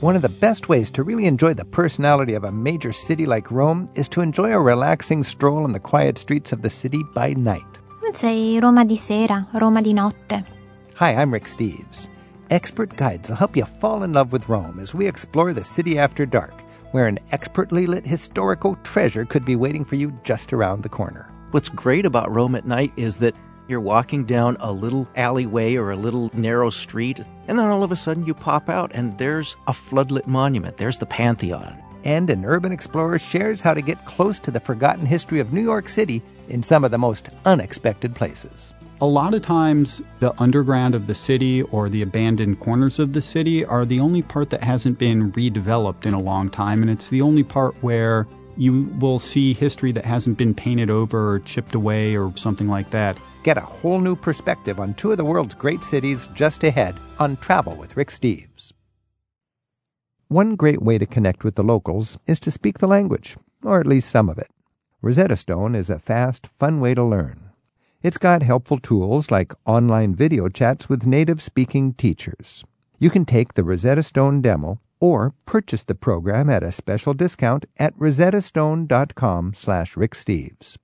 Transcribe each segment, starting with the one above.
One of the best ways to really enjoy the personality of a major city like Rome is to enjoy a relaxing stroll in the quiet streets of the city by night. Let's say Roma di sera, Roma di notte. Hi, I'm Rick Steves. Expert guides will help you fall in love with Rome as we explore the city after dark, where an expertly lit historical treasure could be waiting for you just around the corner. What's great about Rome at night is that you're walking down a little alleyway or a little narrow street, and then all of a sudden you pop out and there's a floodlit monument. There's the Pantheon. And an urban explorer shares how to get close to the forgotten history of New York City in some of the most unexpected places. A lot of times, the underground of the city or the abandoned corners of the city are the only part that hasn't been redeveloped in a long time, and it's the only part where you will see history that hasn't been painted over or chipped away or something like that. Get a whole new perspective on two of the world's great cities just ahead on Travel with Rick Steves. One great way to connect with the locals is to speak the language, or at least some of it. Rosetta Stone is a fast, fun way to learn. It's got helpful tools like online video chats with native speaking teachers. You can take the Rosetta Stone demo or purchase the program at a special discount at rosettastone.com slash ricksteves.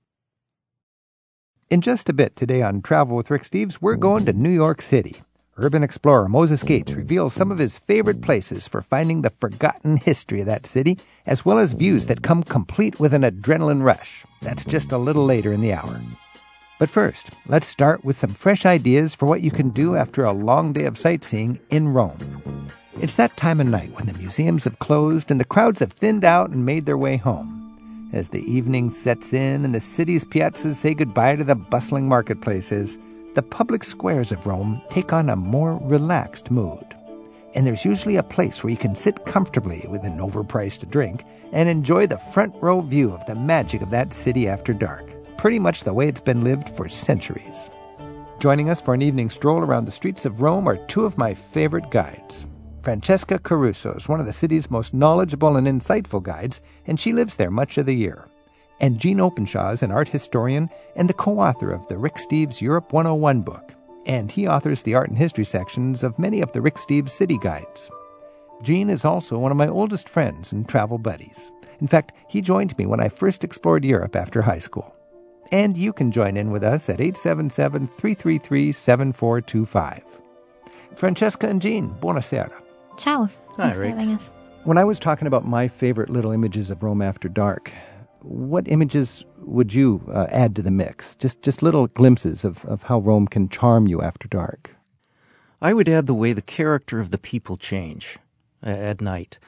In just a bit today on Travel with Rick Steves, we're going to New York City. Urban explorer Moses Gates reveals some of his favorite places for finding the forgotten history of that city, as well as views that come complete with an adrenaline rush. That's just a little later in the hour. But first, let's start with some fresh ideas for what you can do after a long day of sightseeing in Rome. It's that time of night when the museums have closed and the crowds have thinned out and made their way home. As the evening sets in and the city's piazzas say goodbye to the bustling marketplaces, the public squares of Rome take on a more relaxed mood. And there's usually a place where you can sit comfortably with an overpriced drink and enjoy the front row view of the magic of that city after dark, pretty much the way it's been lived for centuries. Joining us for an evening stroll around the streets of Rome are two of my favorite guides. Francesca Caruso is one of the city's most knowledgeable and insightful guides, and she lives there much of the year. And Gene Openshaw is an art historian and the co author of the Rick Steves Europe 101 book, and he authors the art and history sections of many of the Rick Steves city guides. Gene is also one of my oldest friends and travel buddies. In fact, he joined me when I first explored Europe after high school. And you can join in with us at 877 333 7425. Francesca and Gene, buonasera. Ciao. Hi, Thanks for Rick. having us. When I was talking about my favorite little images of Rome after dark, what images would you uh, add to the mix? Just just little glimpses of, of how Rome can charm you after dark. I would add the way the character of the people change uh, at night.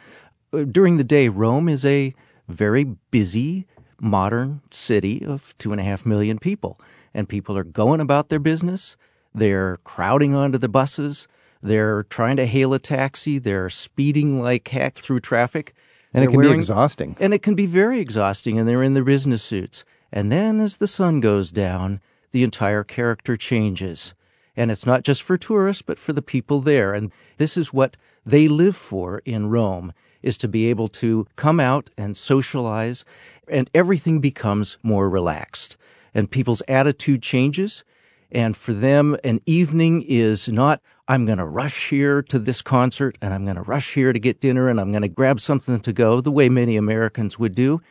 Uh, During the day, Rome is a very busy, modern city of two and a half million people, and people are going about their business. They're crowding onto the buses. They're trying to hail a taxi. They're speeding like heck through traffic. And it They're can be wearing- exhausting. And it can be very exhausting, and they're in their business suits. And then as the sun goes down, the entire character changes. And it's not just for tourists, but for the people there. And this is what they live for in Rome, is to be able to come out and socialize, and everything becomes more relaxed. And people's attitude changes. And for them, an evening is not, I'm going to rush here to this concert and I'm going to rush here to get dinner and I'm going to grab something to go the way many Americans would do.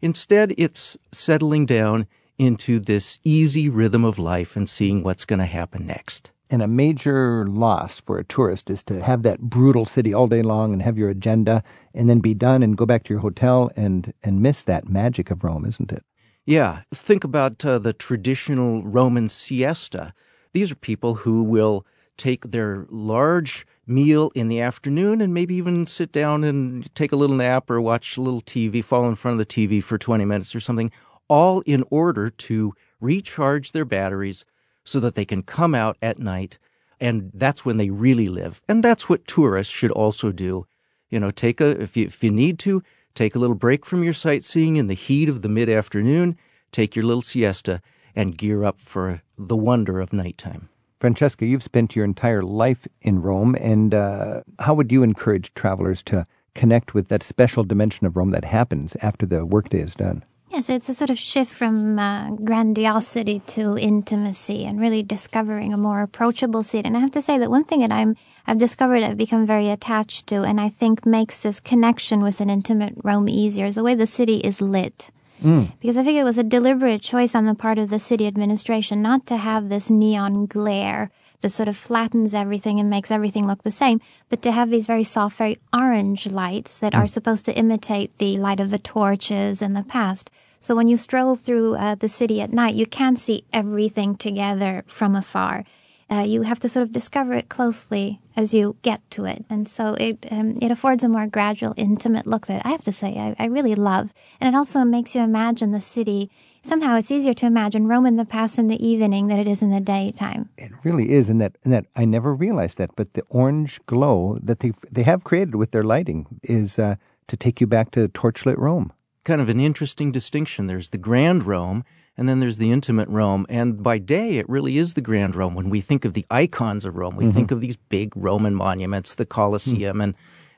Instead, it's settling down into this easy rhythm of life and seeing what's going to happen next. And a major loss for a tourist is to have that brutal city all day long and have your agenda and then be done and go back to your hotel and, and miss that magic of Rome, isn't it? Yeah, think about uh, the traditional Roman siesta. These are people who will take their large meal in the afternoon and maybe even sit down and take a little nap or watch a little TV, fall in front of the TV for 20 minutes or something, all in order to recharge their batteries so that they can come out at night. And that's when they really live. And that's what tourists should also do. You know, take a, if you, if you need to, take a little break from your sightseeing in the heat of the mid afternoon, take your little siesta, and gear up for the wonder of nighttime. Francesca, you've spent your entire life in Rome, and uh, how would you encourage travelers to connect with that special dimension of Rome that happens after the workday is done? Yes, it's a sort of shift from uh, grandiosity to intimacy and really discovering a more approachable city. And I have to say that one thing that I'm, I've discovered I've become very attached to and I think makes this connection with an intimate Rome easier is the way the city is lit. Mm. Because I think it was a deliberate choice on the part of the city administration not to have this neon glare that sort of flattens everything and makes everything look the same, but to have these very soft, very orange lights that mm. are supposed to imitate the light of the torches in the past. So when you stroll through uh, the city at night, you can't see everything together from afar. Uh, you have to sort of discover it closely as you get to it, and so it um, it affords a more gradual, intimate look that I have to say I, I really love, and it also makes you imagine the city somehow it's easier to imagine Rome in the past in the evening than it is in the daytime. It really is, and that and that I never realized that. But the orange glow that they they have created with their lighting is uh, to take you back to torchlit Rome. Kind of an interesting distinction. There's the grand Rome, and then there's the intimate Rome. And by day, it really is the grand Rome. When we think of the icons of Rome, we mm-hmm. think of these big Roman monuments, the Colosseum, mm-hmm. and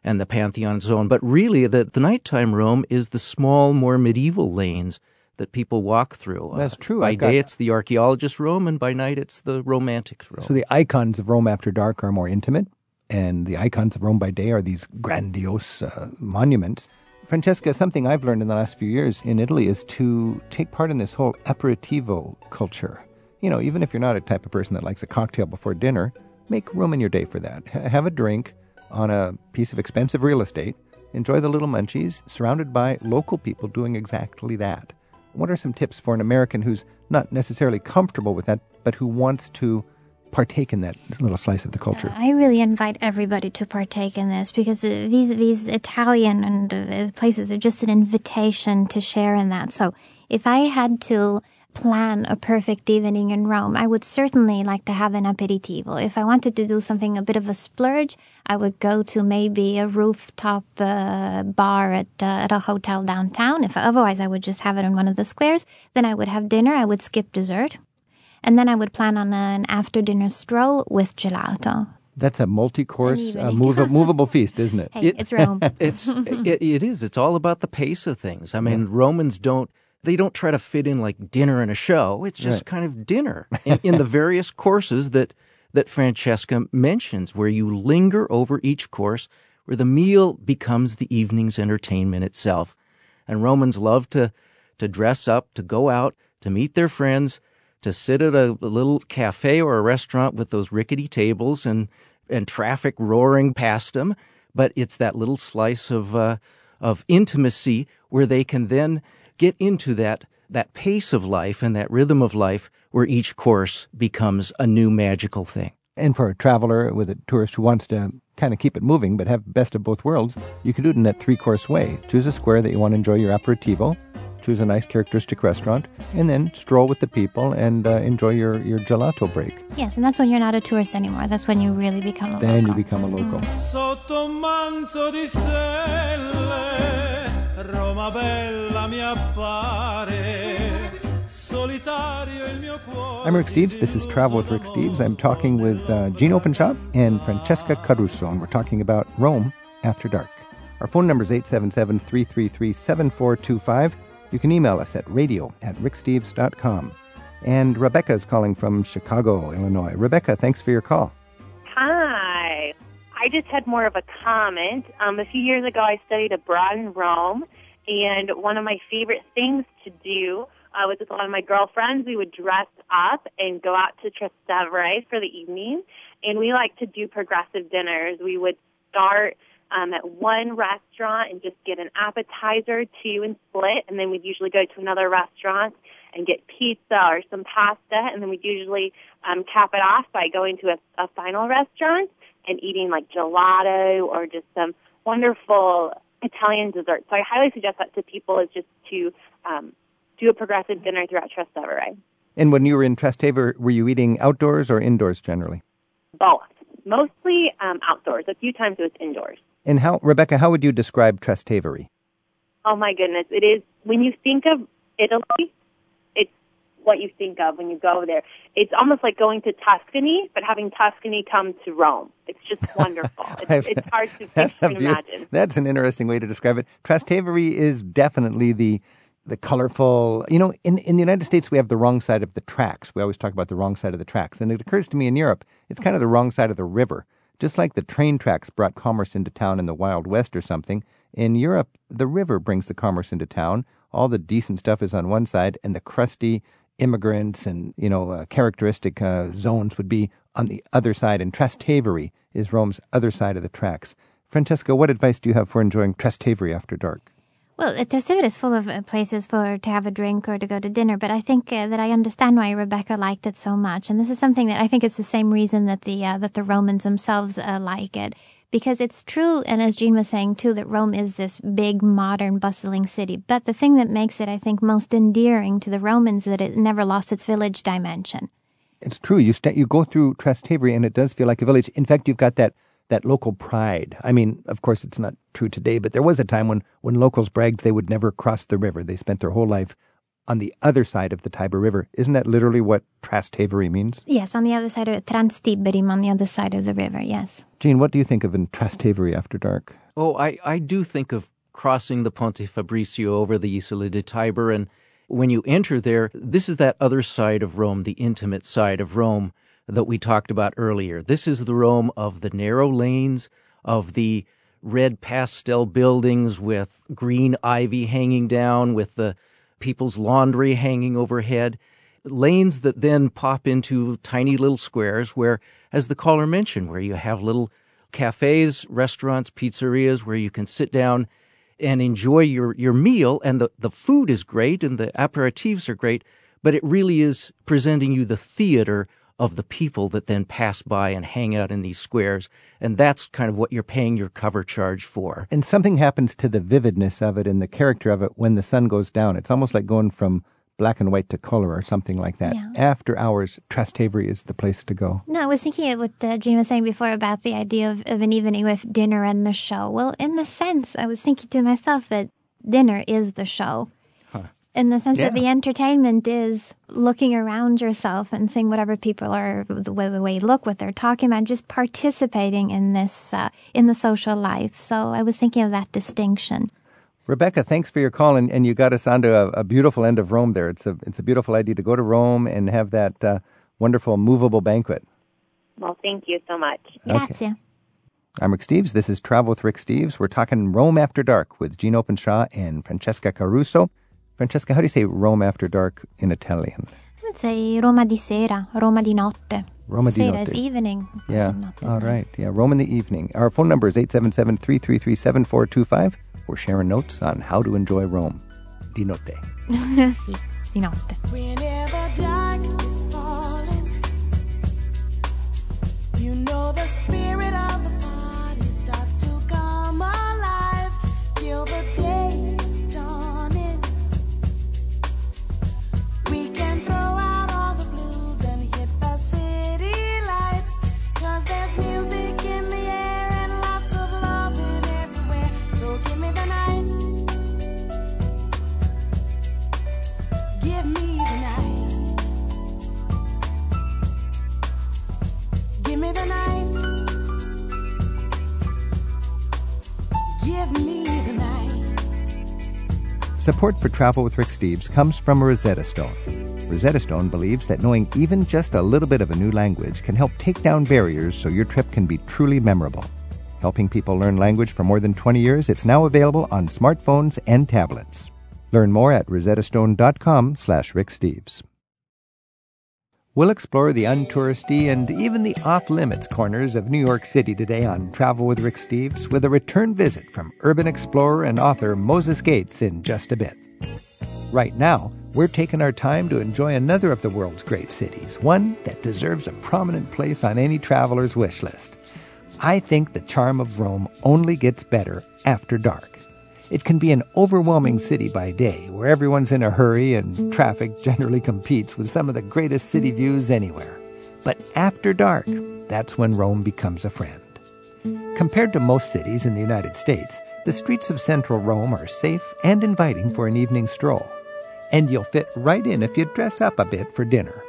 and the Pantheon and so on. But really, the, the nighttime Rome is the small, more medieval lanes that people walk through. That's true. By day, it's the archaeologist Rome, and by night, it's the romantics Rome. So the icons of Rome after dark are more intimate, and the icons of Rome by day are these grandiose uh, monuments. Francesca, something I've learned in the last few years in Italy is to take part in this whole aperitivo culture. You know, even if you're not a type of person that likes a cocktail before dinner, make room in your day for that. H- have a drink on a piece of expensive real estate. Enjoy the little munchies, surrounded by local people doing exactly that. What are some tips for an American who's not necessarily comfortable with that, but who wants to partake in that little slice of the culture? I really invite everybody to partake in this because these these Italian and uh, places are just an invitation to share in that. So if I had to plan a perfect evening in Rome, I would certainly like to have an aperitivo. If I wanted to do something a bit of a splurge, I would go to maybe a rooftop uh, bar at uh, at a hotel downtown. If otherwise, I would just have it in one of the squares. Then I would have dinner. I would skip dessert, and then I would plan on an after dinner stroll with gelato. That's a multi-course, uh, move, movable feast, isn't it? Hey, it, it's Rome. it's it, it is. It's all about the pace of things. I mean, yeah. Romans don't they don't try to fit in like dinner and a show. It's just right. kind of dinner in, in the various courses that that Francesca mentions, where you linger over each course, where the meal becomes the evening's entertainment itself. And Romans love to to dress up, to go out, to meet their friends, to sit at a, a little cafe or a restaurant with those rickety tables and and traffic roaring past them. But it's that little slice of uh, of intimacy where they can then get into that that pace of life and that rhythm of life where each course becomes a new magical thing. And for a traveler with a tourist who wants to kind of keep it moving but have best of both worlds, you can do it in that three course way. Choose a square that you want to enjoy your aperitivo, choose a nice characteristic restaurant, and then stroll with the people and uh, enjoy your, your gelato break. Yes, and that's when you're not a tourist anymore. That's when you really become a then local. you become a local. Mm. Roma bella mi appare. I'm Rick Steves. This is Travel with Rick Steves. I'm talking with uh, Gene Openshaw and Francesca Caruso, and we're talking about Rome after dark. Our phone number is 877 333 7425. You can email us at radio at ricksteves.com. And Rebecca is calling from Chicago, Illinois. Rebecca, thanks for your call. Hi. I just had more of a comment. Um, a few years ago, I studied abroad in Rome, and one of my favorite things to do uh, was with a lot of my girlfriends. We would dress up and go out to Trastevere for the evening, and we like to do progressive dinners. We would start um, at one restaurant and just get an appetizer, two, and split, and then we'd usually go to another restaurant and get pizza or some pasta, and then we'd usually um, cap it off by going to a, a final restaurant and eating like gelato or just some wonderful Italian dessert. So I highly suggest that to people is just to um, do a progressive dinner throughout Trastevere. And when you were in Trastevere, were you eating outdoors or indoors generally? Both. Mostly um, outdoors. A few times it was indoors. And how, Rebecca, how would you describe Trastevere? Oh my goodness. It is, when you think of Italy, it's what you think of when you go there. It's almost like going to Tuscany, but having Tuscany come to Rome. It's just wonderful. It's, it's hard to, that's imagine. That's an interesting way to describe it. Trastevere is definitely the the colorful. You know, in, in the United States, we have the wrong side of the tracks. We always talk about the wrong side of the tracks. And it occurs to me in Europe, it's kind of the wrong side of the river. Just like the train tracks brought commerce into town in the Wild West or something, in Europe, the river brings the commerce into town. All the decent stuff is on one side, and the crusty immigrants and, you know, uh, characteristic uh, zones would be on the other side. And Trastevere is Rome's other side of the tracks. Francesca, what advice do you have for enjoying Trastevere after dark? Well, Trastevere is full of uh, places for to have a drink or to go to dinner, but I think uh, that I understand why Rebecca liked it so much, and this is something that I think is the same reason that the uh, that the Romans themselves uh, like it, because it's true, and as Gene was saying too, that Rome is this big, modern, bustling city. But the thing that makes it, I think, most endearing to the Romans is that it never lost its village dimension. It's true. You st- you go through Trastevere, and it does feel like a village. In fact, you've got that that local pride. I mean, of course, it's not true today, but there was a time when, when locals bragged they would never cross the river. They spent their whole life on the other side of the Tiber River. Isn't that literally what Trastevere means? Yes, on the other side of it, Transtiberim, on the other side of the river, yes. Gene, what do you think of in Trastevere after dark? Oh, I, I do think of crossing the Ponte Fabricio over the Isola de Tiber. And when you enter there, this is that other side of Rome, the intimate side of Rome that we talked about earlier. This is the Rome of the narrow lanes, of the red pastel buildings with green ivy hanging down, with the people's laundry hanging overhead. Lanes that then pop into tiny little squares where, as the caller mentioned, where you have little cafes, restaurants, pizzerias where you can sit down and enjoy your, your meal. And the, the food is great and the aperitifs are great, but it really is presenting you the theater of the people that then pass by and hang out in these squares. And that's kind of what you're paying your cover charge for. And something happens to the vividness of it and the character of it when the sun goes down. It's almost like going from black and white to color or something like that. Yeah. After hours, Trastevere is the place to go. No, I was thinking of what uh, Gene was saying before about the idea of, of an evening with dinner and the show. Well, in the sense, I was thinking to myself that dinner is the show in the sense Yeah. that the entertainment is looking around yourself and seeing whatever people are, the way, the way you look, what they're talking about, just participating in this, uh, in the social life. So I was thinking of that distinction. Rebecca, thanks for your call, and, and you got us onto a, a beautiful end of Rome there. It's a, it's a beautiful idea to go to Rome and have that uh, wonderful movable banquet. Well, thank you so much. Grazie. I'm Rick Steves. This is Travel with Rick Steves. We're talking Rome After Dark with Gene Openshaw and Francesca Caruso. Francesca, how do you say Rome After Dark in Italian? I would say Roma di sera, Roma di notte. Roma di sera notte. is evening. Yeah. Not this All Yeah. Rome in the evening. Our phone number is 877 333 7425. We're sharing notes on how to enjoy Rome. Di notte. sì, di notte. Support for Travel with Rick Steves comes from Rosetta Stone. Rosetta Stone believes that knowing even just a little bit of a new language can help take down barriers so your trip can be truly memorable. Helping people learn language for more than 20 years, it's now available on smartphones and tablets. Learn more at rosettastone.com slash Rick Steves. We'll explore the untouristy and even the off-limits corners of New York City today on Travel with Rick Steves with a return visit from urban explorer and author Moses Gates in just a bit. Right now, we're taking our time to enjoy another of the world's great cities, one that deserves a prominent place on any traveler's wish list. I think the charm of Rome only gets better after dark. It can be an overwhelming city by day, where everyone's in a hurry and traffic generally competes with some of the greatest city views anywhere. But after dark, that's when Rome becomes a friend. Compared to most cities in the United States, the streets of central Rome are safe and inviting for an evening stroll. And you'll fit right in if you dress up a bit for dinner.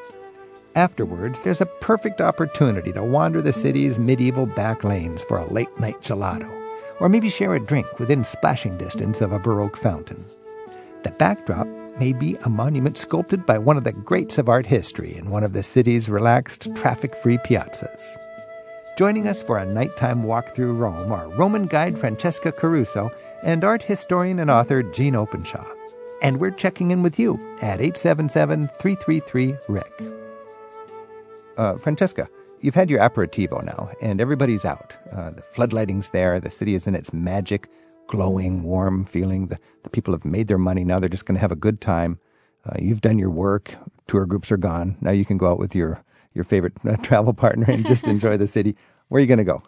Afterwards, there's a perfect opportunity to wander the city's medieval back lanes for a late night gelato, or maybe share a drink within splashing distance of a Baroque fountain. The backdrop may be a monument sculpted by one of the greats of art history in one of the city's relaxed, traffic free piazzas. Joining us for a nighttime walk through Rome are Roman guide Francesca Caruso and art historian and author Gene Openshaw. And we're checking in with you at 877 333 Rick. Uh, Francesca, you've had your aperitivo now, and everybody's out. Uh, the floodlighting's there, the city is in its magic, glowing, warm feeling. The, the people have made their money, now they're just going to have a good time. Uh, you've done your work, tour groups are gone. Now you can go out with your, your favorite uh, travel partner and just enjoy the city. Where are you going to go?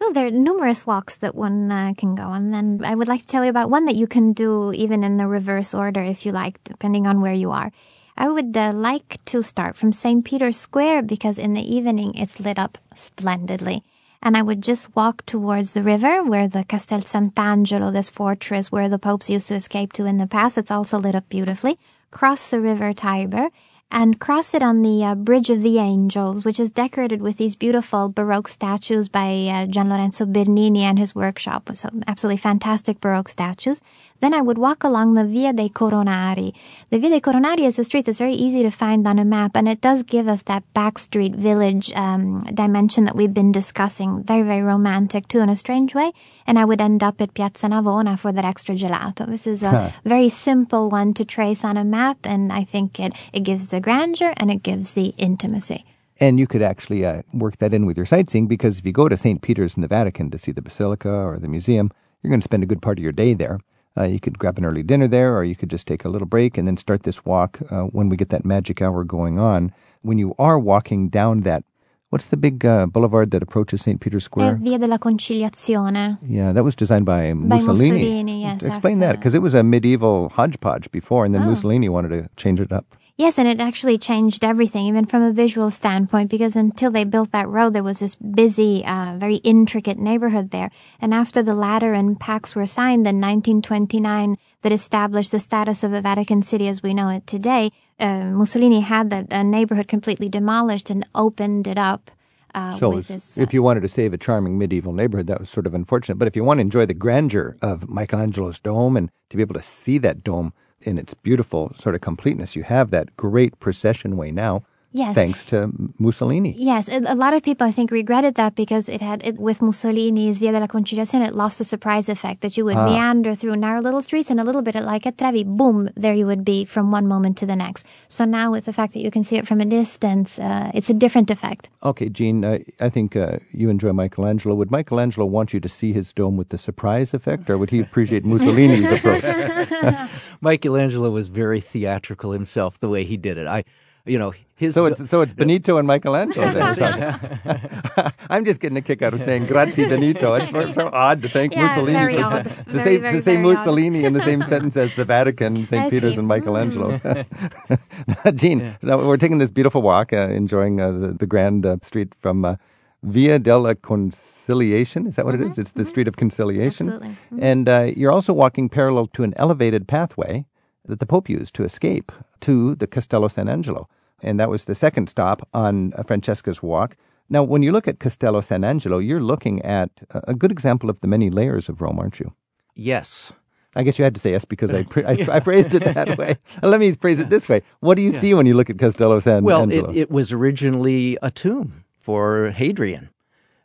Well, there are numerous walks that one uh, can go on. And then I would like to tell you about one that you can do even in the reverse order if you like, depending on where you are. I would uh, like to start from St. Peter's Square because in the evening it's lit up splendidly. And I would just walk towards the river where the Castel Sant'Angelo, this fortress where the popes used to escape to in the past, it's also lit up beautifully. Cross the river Tiber and cross it on the uh, Bridge of the Angels, which is decorated with these beautiful Baroque statues by uh, Gian Lorenzo Bernini and his workshop. So absolutely fantastic Baroque statues. Then I would walk along the Via dei Coronari. The Via dei Coronari is a street that's very easy to find on a map, and it does give us that backstreet village um, dimension that we've been discussing. Very, very romantic too, in a strange way. And I would end up at Piazza Navona for that extra gelato. This is a very simple one to trace on a map, and I think it, it gives the grandeur and it gives the intimacy. And you could actually uh, work that in with your sightseeing because if you go to St. Peter's in the Vatican to see the Basilica or the museum, you're going to spend a good part of your day there. Uh, you could grab an early dinner there, or you could just take a little break and then start this walk uh, when we get that magic hour going on. When you are walking down that, what's the big uh, boulevard that approaches St. Peter's Square? Via della Conciliazione. yeah, that was designed by, By Mussolini. Mussolini, yes, Explain that, because it was a medieval hodgepodge before, and then Oh. Mussolini wanted to change it up. Yes, and it actually changed everything, even from a visual standpoint, because until they built that road, there was this busy, uh, very intricate neighborhood there. And after the Lateran Pacts were signed in 1929, that established the status of the Vatican City as we know it today, uh, Mussolini had that uh, neighborhood completely demolished and opened it up. Uh, So this, if you wanted to save a charming medieval neighborhood, that was sort of unfortunate. But if you want to enjoy the grandeur of Michelangelo's dome and to be able to see that dome in its beautiful sort of completeness, you have that great procession way now, Yes. thanks to Mussolini. Yes, a a lot of people I think regretted that because it had it, with Mussolini's Via della Conciliazione, it lost the surprise effect that you would meander through narrow little streets and a little bit like at Trevi, boom, there you would be from one moment to the next. So now with the fact that you can see it from a distance, uh, it's a different effect. Okay, Gene, uh, I think uh, you enjoy Michelangelo. Would Michelangelo want you to see his dome with the surprise effect, or would he appreciate Mussolini's approach? Michelangelo was very theatrical himself the way he did it. I, you know, his So it's so it's Benito and Michelangelo. Then we're. I'm just getting a kick out of saying "Grazie Benito." It's so, so odd to thank Yeah, Mussolini very for, odd. to Very, say very, to say very odd. Mussolini in the same sentence as the Vatican, St. Peter's, see. and Michelangelo. Gene, now we're taking this beautiful walk, uh, enjoying uh, the, the grand uh, street from. Uh, Via della Conciliation, is that what it is? It's the street of conciliation. Mm-hmm. Absolutely. And uh, you're also walking parallel to an elevated pathway that the Pope used to escape to the Castello San Angelo. And that was the second stop on uh, Francesca's walk. Now, when you look at Castello San Angelo, you're looking at a good example of the many layers of Rome, aren't you? yes. I guess you had to say yes because I, pre- I, I phrased it that way. Let me phrase it this way. What do you see when you look at Castello San Well, Angelo? it, it was originally a tomb for Hadrian,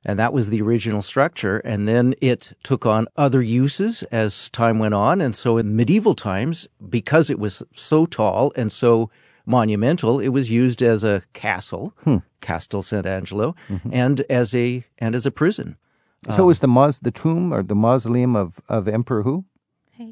and that was the original structure. And then it took on other uses as time went on. And so in medieval times, because it was so tall and so monumental, it was used as a castle, Hmm. Castel Sant'Angelo, Mm-hmm. and as a and as a prison. so is the maus- the tomb or the mausoleum of, of Emperor who?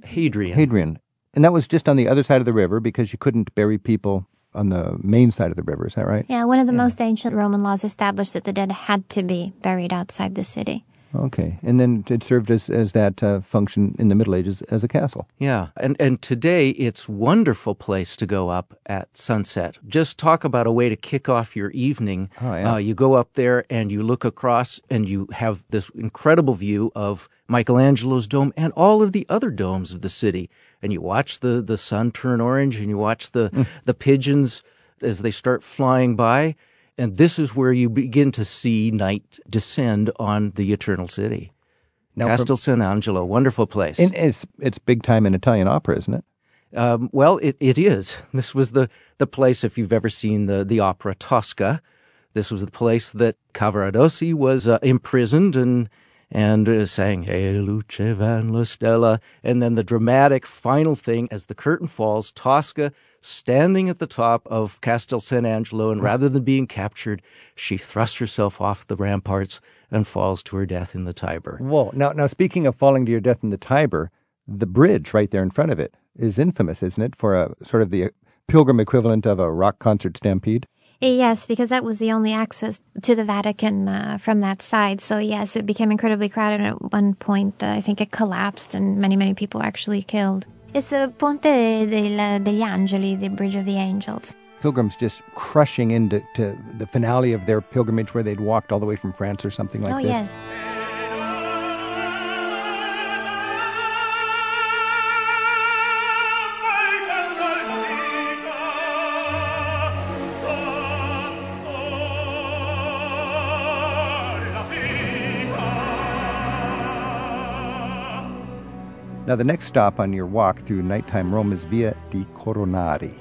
Hadrian. Hadrian. And that was just on the other side of the river because you couldn't bury people on the main side of the river. Is that right? Yeah, one of the most ancient Roman laws established that the dead had to be buried outside the city. Okay. And then it served as, as that uh, function in the Middle Ages as a castle. Yeah, and and today it's wonderful place to go up at sunset. Just talk about a way to kick off your evening. Oh, yeah. uh, you go up there and you look across and you have this incredible view of Michelangelo's dome and all of the other domes of the city. And you watch the the sun turn orange and you watch the Mm. the pigeons as they start flying by. And this is where you begin to see night descend on the eternal city. Now, Castel San Angelo, wonderful place. And it's, it's big time in Italian opera, isn't it? Um, well, it, it is. This was the, the place, if you've ever seen the, the opera Tosca, this was the place that Cavaradossi was uh, imprisoned and and uh, sang "E lucevan le stelle," and then the dramatic final thing as the curtain falls, Tosca standing at the top of Castel San Angelo, and rather than being captured, she thrusts herself off the ramparts and falls to her death in the Tiber. Whoa. Now, now, speaking of falling to your death in the Tiber, the bridge right there in front of it is infamous, isn't it, for a sort of the pilgrim equivalent of a rock concert stampede? Yes, because that was the only access to the Vatican uh, from that side. So, yes, it became incredibly crowded at one point. Uh, I think it collapsed and many, many people were actually killed. It's the Ponte del, degli Angeli, the Bridge of the Angels. Pilgrims just crushing into to the finale of their pilgrimage where they'd walked all the way from France or something like oh, this. yes. Now, the next stop on your walk through nighttime Rome is Via di Coronari.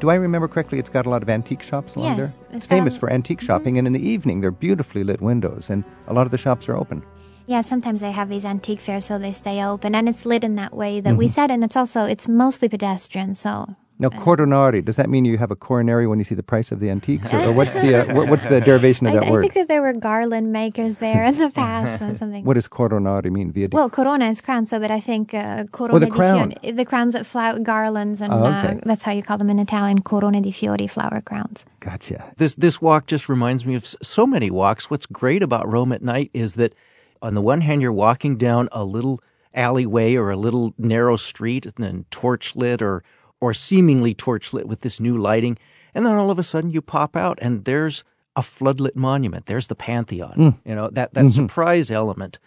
Do I remember correctly? It's got a lot of antique shops along Yes, there. it's It's famous for antique mm-hmm. shopping, and in the evening, they're beautifully lit windows, and a lot of the shops are open. Yeah, sometimes they have these antique fairs so they stay open and it's lit in that way that we mm-hmm. said and it's also it's mostly pedestrian, so Now, coronari, does that mean you have a coronary when you see the price of the antiques, or, or what's the uh, wh- what's the derivation of I, that I word? think that there were garland makers there in the past and something. What does coronari mean? Via di- Well, corona is crown, so but I think uh, corona Oh, the di crown. fiori, the crowns that flower garlands, and Oh, okay. uh, that's how you call them in Italian, corona di fiori, flower crowns. gotcha. This this walk just reminds me of so many walks. What's great about Rome at night is that on the one hand you're walking down a little alleyway or a little narrow street and then torch lit or or seemingly torchlit with this new lighting, and then all of a sudden you pop out and there's a floodlit monument. There's the Pantheon. Hmm. You know that that mm-hmm. surprise element,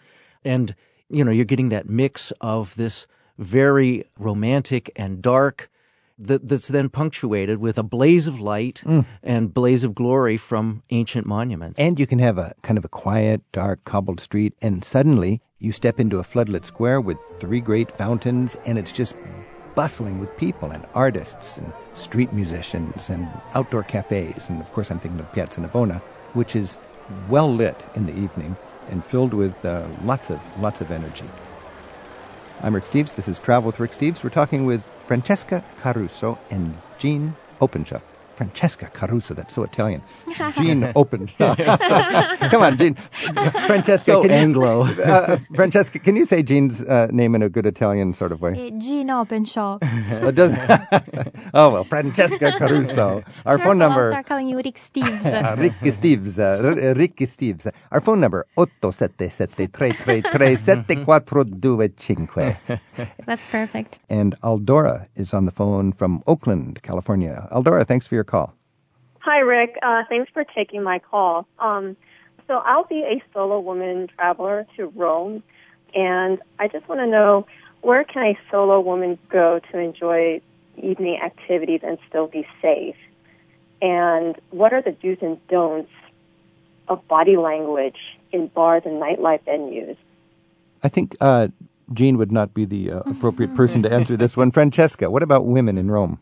and you know you're getting that mix of this very romantic and dark that, that's then punctuated with a blaze of light mm. and blaze of glory from ancient monuments. And you can have a kind of a quiet, dark, cobbled street, and suddenly you step into a floodlit square with three great fountains, and it's just bustling with people and artists and street musicians and outdoor cafes. And of course, I'm thinking of Piazza Navona, which is well lit in the evening and filled with uh, lots of lots of energy. I'm Rick Steves. This is Travel with Rick Steves. We're talking with Francesca Caruso and Gene Openshaw. Francesca Caruso, that's so Italian. Gene Openshaw. Come on, Gene. Francesca, So can you- Anglo. uh, Francesca, can you say Gene's uh, name in a good Italian sort of way? Gino Openshaw. Uh, oh, well, Francesca Caruso. Our phone I'll number. start calling you Rick Steves. Uh, Ricky Steves, uh, R- Ricky Steves. Our phone number 877-333-7425. That's perfect. And Aldora is on the phone from Oakland, California. Aldora, thanks for your call. Hi, Rick. Uh, thanks for taking my call. Um, so I'll be a solo woman traveler to Rome, and I just want to know where can a solo woman go to enjoy evening activities and still be safe? And what are the do's and don'ts of body language in bars and nightlife venues? I think uh, Gene would not be the uh, appropriate person to answer this one. Francesca, what about women in Rome?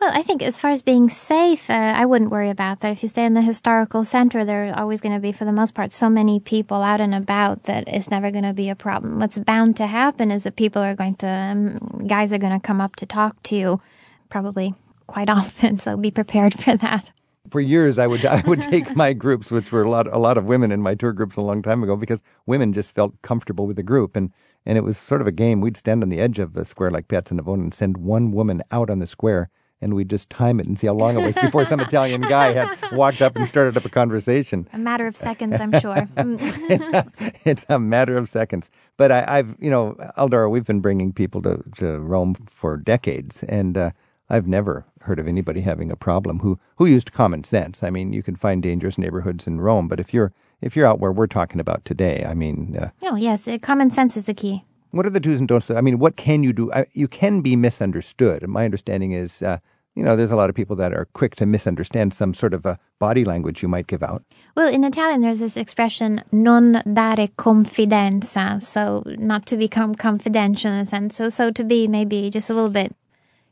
Well, I think as far as being safe, uh, I wouldn't worry about that. If you stay in the historical center, there are always going to be, for the most part, so many people out and about that it's never going to be a problem. What's bound to happen is that people are going to, um, guys are going to come up to talk to you, probably quite often. So be prepared for that. For years, I would I would take my groups, which were a lot a lot of women in my tour groups a long time ago, because women just felt comfortable with the group, and and it was sort of a game. We'd stand on the edge of a square like Piazza Navona and send one woman out on the square, and we'd just time it and see how long it was before some Italian guy had walked up and started up a conversation. A matter of seconds, I'm sure. Mm. it's a matter of seconds. But I, I've, you know, Eldora, we've been bringing people to, to Rome for decades, and uh, I've never heard of anybody having a problem who who used common sense. I mean, you can find dangerous neighborhoods in Rome, but if you're if you're out where we're talking about today, I mean, uh, oh, yes, uh, common sense is the key. What are the do's and don'ts? I mean, what can you do? I, you can be misunderstood. My understanding is. Uh, you know, there's a lot of people that are quick to misunderstand some sort of a body language you might give out. Well, in Italian, there's this expression, non dare confidenza. So, not to become confidential in a sense. So, so to be maybe just a little bit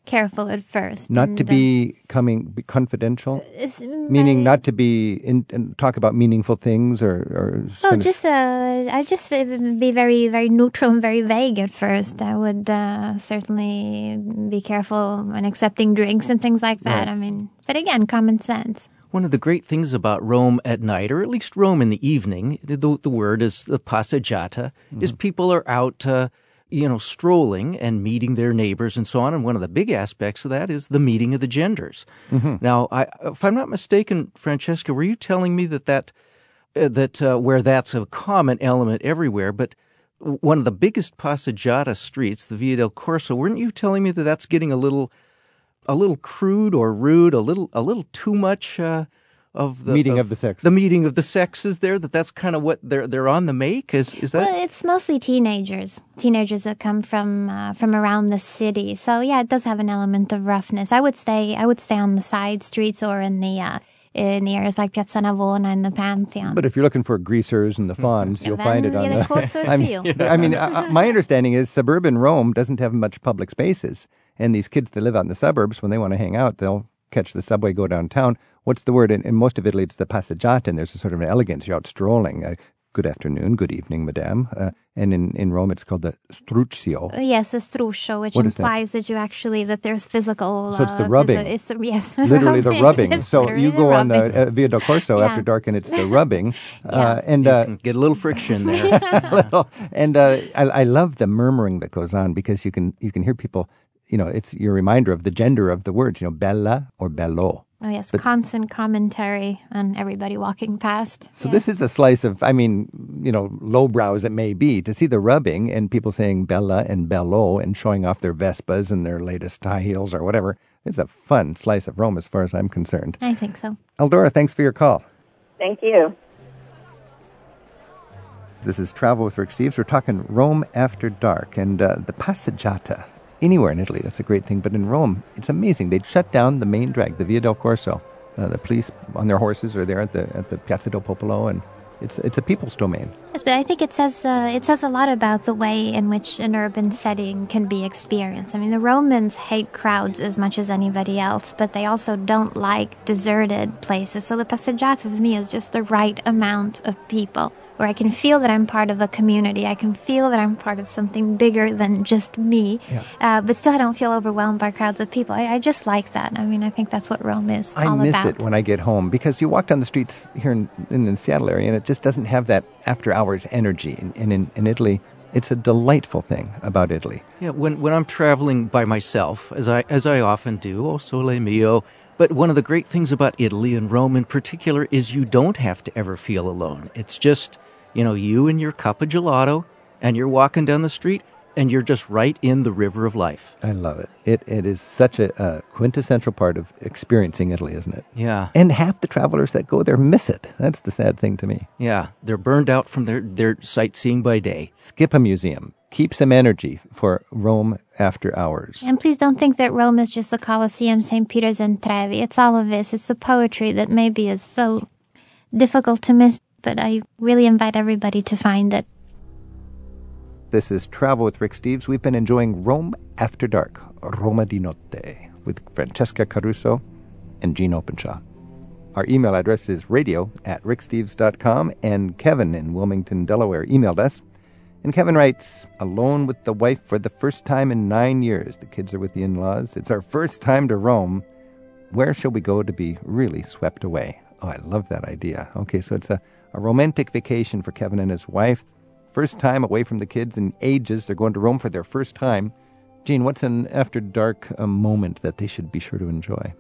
careful at first. Not and, to uh, be coming be confidential, it's meaning my- not to be in, and talk about meaningful things or or No, kind of- just uh, I just uh, be very, very neutral and very vague at first. I would uh, certainly be careful when accepting drinks and things like that. I mean, but again, common sense. One of the great things about Rome at night, or at least Rome in the evening, the, the word is the passeggiata, is people are out, uh, you know, strolling and meeting their neighbors and so on. And one of the big aspects of that is the meeting of the genders. Now, I, if I'm not mistaken, Francesca, were you telling me that that uh, that uh, where that's a common element everywhere, but one of the biggest passeggiata streets, the Via del Corso, weren't you telling me that that's getting a little a little crude or rude, a little a little too much uh, of the Meeting of the sexes. The meeting of the sexes there. That that's kind of what they're they're on the make. Is is that? Well, it's mostly teenagers, teenagers that come from uh, from around the city. So yeah, it does have an element of roughness. I would stay I would stay on the side streets or in the uh, in the areas like Piazza Navona and the Pantheon. But if you're looking for greasers and the fawns, you'll then find it on Via del the. I mean, you. I mean, uh, uh, my understanding is suburban Rome doesn't have much public spaces, and these kids that live out in the suburbs, when they want to hang out, they'll catch the subway, go downtown. What's the word? In, in most of Italy, it's the passeggiata, and there's a sort of an elegance. You're out strolling. Uh, good afternoon, good evening, madame. Uh, and in, in Rome, it's called the struzio. Uh, Yes, a struscio, which What is that? implies that? you actually that there's physical. So it's the uh, rubbing. phys- It's yes, literally the rubbing. It's So literally you the go on the uh, Via del Corso Yeah. after dark, and it's the rubbing. uh, Yeah. and You uh, can get a little friction there. and uh, I, I love the murmuring that goes on because you can you can hear people. You know, it's your reminder of the gender of the words. You know, bella or bello. Oh yes, constant commentary on everybody walking past. So Yes. this is a slice of, I mean, you know, lowbrow as it may be, to see the rubbing and people saying bella and bello and showing off their Vespas and their latest high heels or whatever. It's a fun slice of Rome as far as I'm concerned. I think so. Eldora, thanks for your call. Thank you. This is Travel with Rick Steves. We're talking Rome after dark and uh, the passeggiata. Anywhere in Italy, that's a great thing. But in Rome, it's amazing. They'd shut down the main drag, the Via del Corso. Uh, the police on their horses are there at the at the Piazza del Popolo, and it's it's a people's domain. Yes, but I think it says uh, it says a lot about the way in which an urban setting can be experienced. I mean, the Romans hate crowds as much as anybody else, but they also don't like deserted places. So the passeggiata for me is just the right amount of people, where I can feel that I'm part of a community. I can feel that I'm part of something bigger than just me, uh, but still I don't feel overwhelmed by crowds of people. I, I just like that. I mean, I think that's what Rome is I all miss about. it when I get home because you walk down the streets here in, in the Seattle area, and it just doesn't have that after hours energy. And, and in, in Italy, it's a delightful thing about Italy. Yeah, when when I'm traveling by myself, as I as I often do, oh sole mio. But one of the great things about Italy and Rome in particular is you don't have to ever feel alone. It's just, you know, you and your cup of gelato and you're walking down the street and you're just right in the river of life. I love it. It it is such a, a quintessential part of experiencing Italy, isn't it? Yeah. And half the travelers that go there miss it. That's the sad thing to me. Yeah, they're burned out from their their sightseeing by day. Skip a museum. Keep some energy for Rome after hours. And please don't think that Rome is just the Colosseum, St. Peter's, and Trevi. It's all of this. It's the poetry that maybe is so difficult to miss, but I really invite everybody to find it. This is Travel with Rick Steves. We've been enjoying Rome After Dark, Roma di Notte, with Francesca Caruso and Gene Openshaw. Our email address is radio at ricksteves.com, and Kevin in Wilmington, Delaware emailed us. And Kevin writes, Alone with the wife for the first time in nine years. The kids are with the in laws. It's our first time to Rome. Where shall we go to be really swept away? Oh, I love that idea. Okay, so it's a, a romantic vacation for Kevin and his wife. First time away from the kids in ages. They're going to Rome for their first time. Gene, what's an after dark uh, moment that they should be sure to enjoy?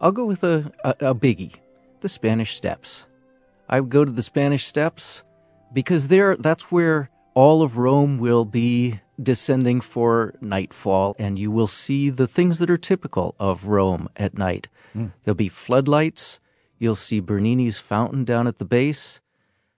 I'll go with a, a, a biggie, the Spanish Steps. I would go to the Spanish Steps because there, that's where all of Rome will be descending for nightfall, and you will see the things that are typical of Rome at night. There'll be floodlights. You'll see Bernini's fountain down at the base.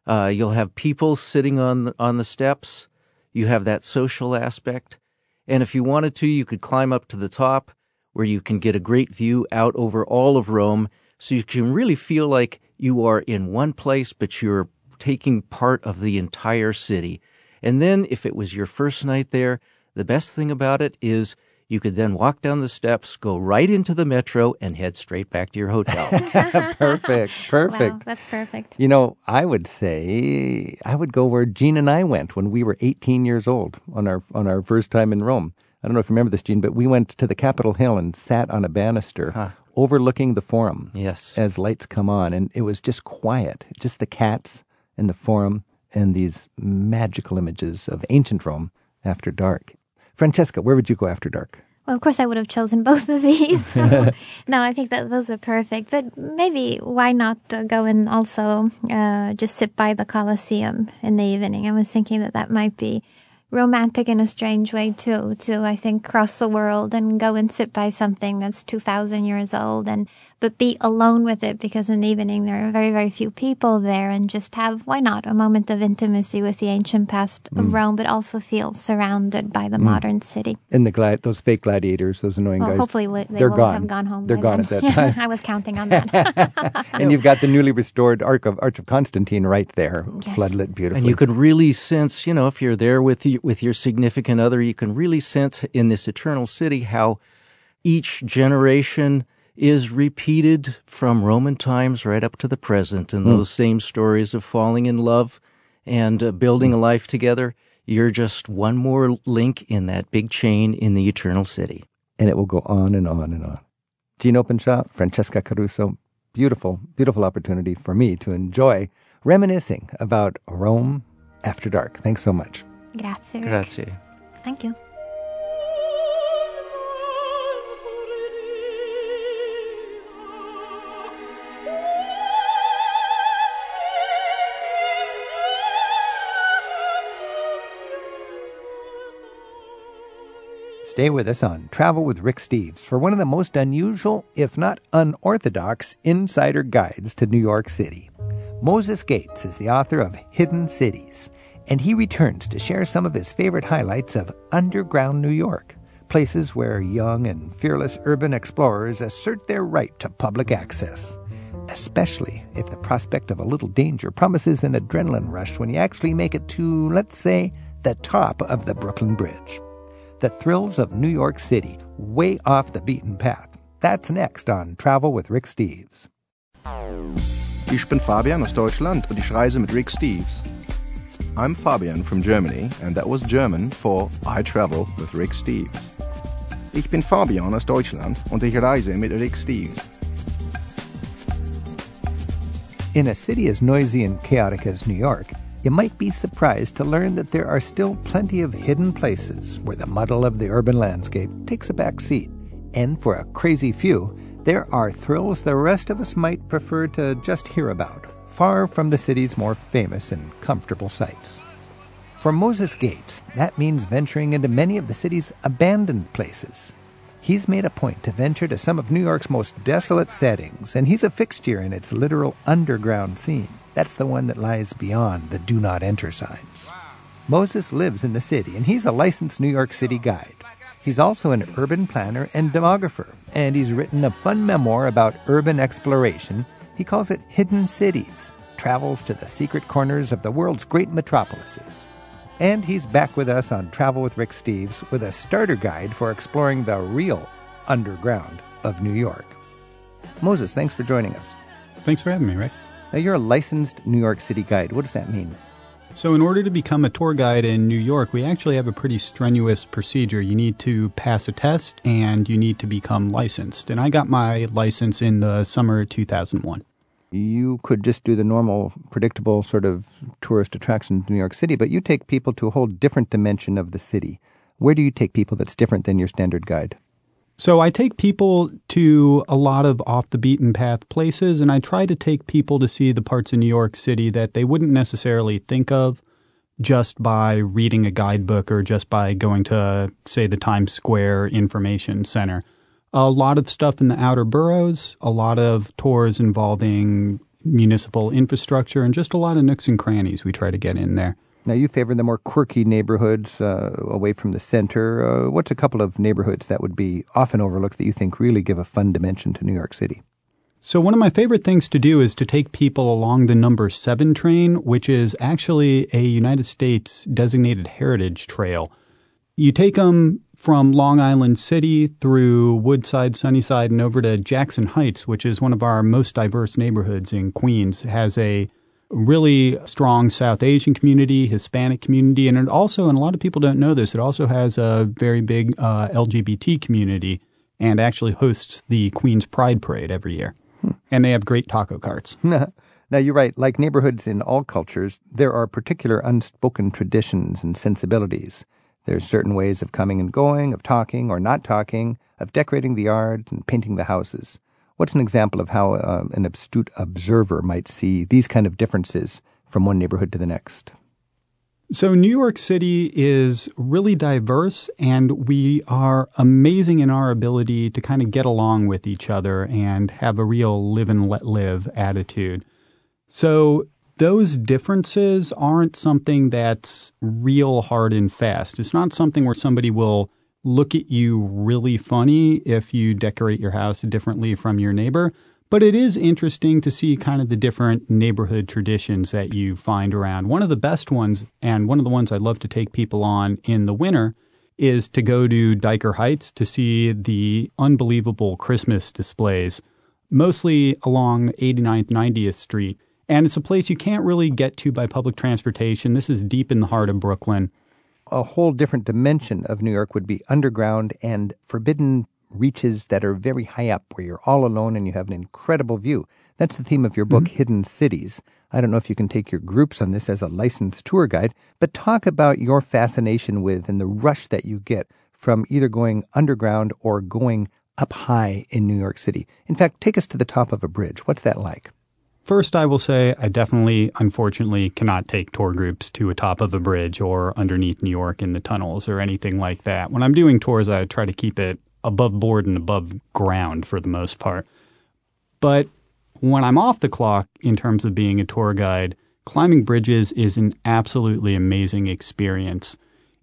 Uh, you'll have people sitting on the, on the steps. You have that social aspect. And if you wanted to, you could climb up to the top where you can get a great view out over all of Rome. So you can really feel like you are in one place, but you're taking part of the entire city. And then if it was your first night there, the best thing about it is You could then walk down the steps, go right into the metro, and head straight back to your hotel. perfect, perfect. Wow, that's perfect. You know, I would say I would go where Gene and I went when we were 18 years old on our on our first time in Rome. I don't know if you remember this, Gene, but we went to the Capitol Hill and sat on a banister overlooking the Forum. Yes. As lights come on, and it was just quiet, just the cats and the Forum and these magical images of ancient Rome after dark. Francesca, where would you go after dark? Well, of course, I would have chosen both of these. no, I think that those are perfect. But maybe why not uh, go and also uh, just sit by the Colosseum in the evening? I was thinking that that might be romantic in a strange way too. To I think cross the world and go and sit by something that's two thousand years old, and but be alone with it because in the evening there are very very few people there, and just have why not a moment of intimacy with the ancient past of mm. Rome, but also feel surrounded by the mm. modern city. And the glad those fake gladiators, those annoying Well, guys. hopefully we- they they're will gone. have gone home. They're gone then. at that time. I was counting on that. and you've got the newly restored Arch of Arch of Constantine right there, floodlit beautifully. And you could really sense, you know, if you're there with you, with your significant other, you can really sense in this eternal city how each generation is repeated from Roman times right up to the present, and those same stories of falling in love and uh, building a life together. You're just one more link in that big chain in the eternal city. and it will go on and on and on. Gene Openshaw, Francesca Caruso, beautiful, beautiful opportunity for me to enjoy reminiscing about Rome after dark. Thanks so much. Grazie. Rick. Grazie. Thank you. Stay with us on Travel with Rick Steves for one of the most unusual, if not unorthodox, insider guides to New York City. Moses Gates is the author of Hidden Cities, and he returns to share some of his favorite highlights of underground New York, places where young and fearless urban explorers assert their right to public access. Especially if the prospect of a little danger promises an adrenaline rush when you actually make it to, let's say, the top of the Brooklyn Bridge the thrills of New York City, way off the beaten path. That's next on Travel with Rick Steves. Ich bin Fabian aus Deutschland und ich reise mit Rick Steves. I'm Fabian from Germany and that was German for I travel with Rick Steves. Ich bin Fabian aus Deutschland und ich reise mit Rick Steves. In a city as noisy and chaotic as New York, you might be surprised to learn that there are still plenty of hidden places where the muddle of the urban landscape takes a back seat. And for a crazy few, there are thrills the rest of us might prefer to just hear about, far from the city's more famous and comfortable sights. For Moses Gates, that means venturing into many of the city's abandoned places. He's made a point to venture to some of New York's most desolate settings, and he's a fixture in its literal underground scene. That's the one that lies beyond the do not enter signs. Moses lives in the city, and he's a licensed New York City guide. He's also an urban planner and demographer, and he's written a fun memoir about urban exploration. He calls it Hidden Cities Travels to the Secret Corners of the World's Great Metropolises. And he's back with us on Travel with Rick Steves with a starter guide for exploring the real underground of New York. Moses, thanks for joining us. Thanks for having me, Rick. Now, you're a licensed New York City guide. What does that mean? So, in order to become a tour guide in New York, we actually have a pretty strenuous procedure. You need to pass a test and you need to become licensed. And I got my license in the summer of 2001. You could just do the normal, predictable sort of tourist attractions in New York City, but you take people to a whole different dimension of the city. Where do you take people that's different than your standard guide? So, I take people to a lot of off the beaten path places, and I try to take people to see the parts of New York City that they wouldn't necessarily think of just by reading a guidebook or just by going to, say, the Times Square Information Center. A lot of stuff in the outer boroughs, a lot of tours involving municipal infrastructure, and just a lot of nooks and crannies we try to get in there. Now, you favor the more quirky neighborhoods uh, away from the center. Uh, what's a couple of neighborhoods that would be often overlooked that you think really give a fun dimension to New York City? So, one of my favorite things to do is to take people along the number seven train, which is actually a United States designated heritage trail. You take them from Long Island City through Woodside, Sunnyside, and over to Jackson Heights, which is one of our most diverse neighborhoods in Queens. It has a really strong South Asian community, Hispanic community, and it also, and a lot of people don't know this, it also has a very big uh, LGBT community and actually hosts the Queens Pride Parade every year. And they have great taco carts. now, you're right. Like neighborhoods in all cultures, there are particular unspoken traditions and sensibilities. There's certain ways of coming and going, of talking or not talking, of decorating the yard and painting the houses. What's an example of how uh, an astute observer might see these kind of differences from one neighborhood to the next? So, New York City is really diverse, and we are amazing in our ability to kind of get along with each other and have a real live and let live attitude. So, those differences aren't something that's real hard and fast. It's not something where somebody will look at you really funny if you decorate your house differently from your neighbor. But it is interesting to see kind of the different neighborhood traditions that you find around. One of the best ones, and one of the ones I love to take people on in the winter, is to go to Dyker Heights to see the unbelievable Christmas displays, mostly along 89th, 90th Street. And it's a place you can't really get to by public transportation. This is deep in the heart of Brooklyn. A whole different dimension of New York would be underground and forbidden reaches that are very high up where you're all alone and you have an incredible view. That's the theme of your book, Mm-hmm. Hidden Cities. I don't know if you can take your groups on this as a licensed tour guide, but talk about your fascination with and the rush that you get from either going underground or going up high in New York City. In fact, take us to the top of a bridge. What's that like? First, I will say I definitely, unfortunately, cannot take tour groups to a top of a bridge or underneath New York in the tunnels or anything like that. When I'm doing tours, I try to keep it above board and above ground for the most part. But when I'm off the clock in terms of being a tour guide, climbing bridges is an absolutely amazing experience.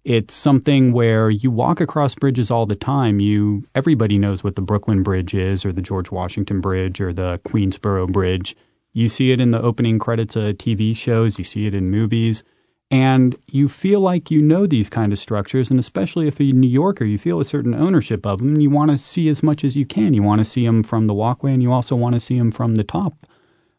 It's something where you walk across bridges all the time. You everybody knows what the Brooklyn Bridge is or the George Washington Bridge or the Queensboro Bridge. You see it in the opening credits of TV shows, you see it in movies, and you feel like you know these kind of structures and especially if you're a New Yorker, you feel a certain ownership of them you want to see as much as you can. You want to see them from the walkway and you also want to see them from the top.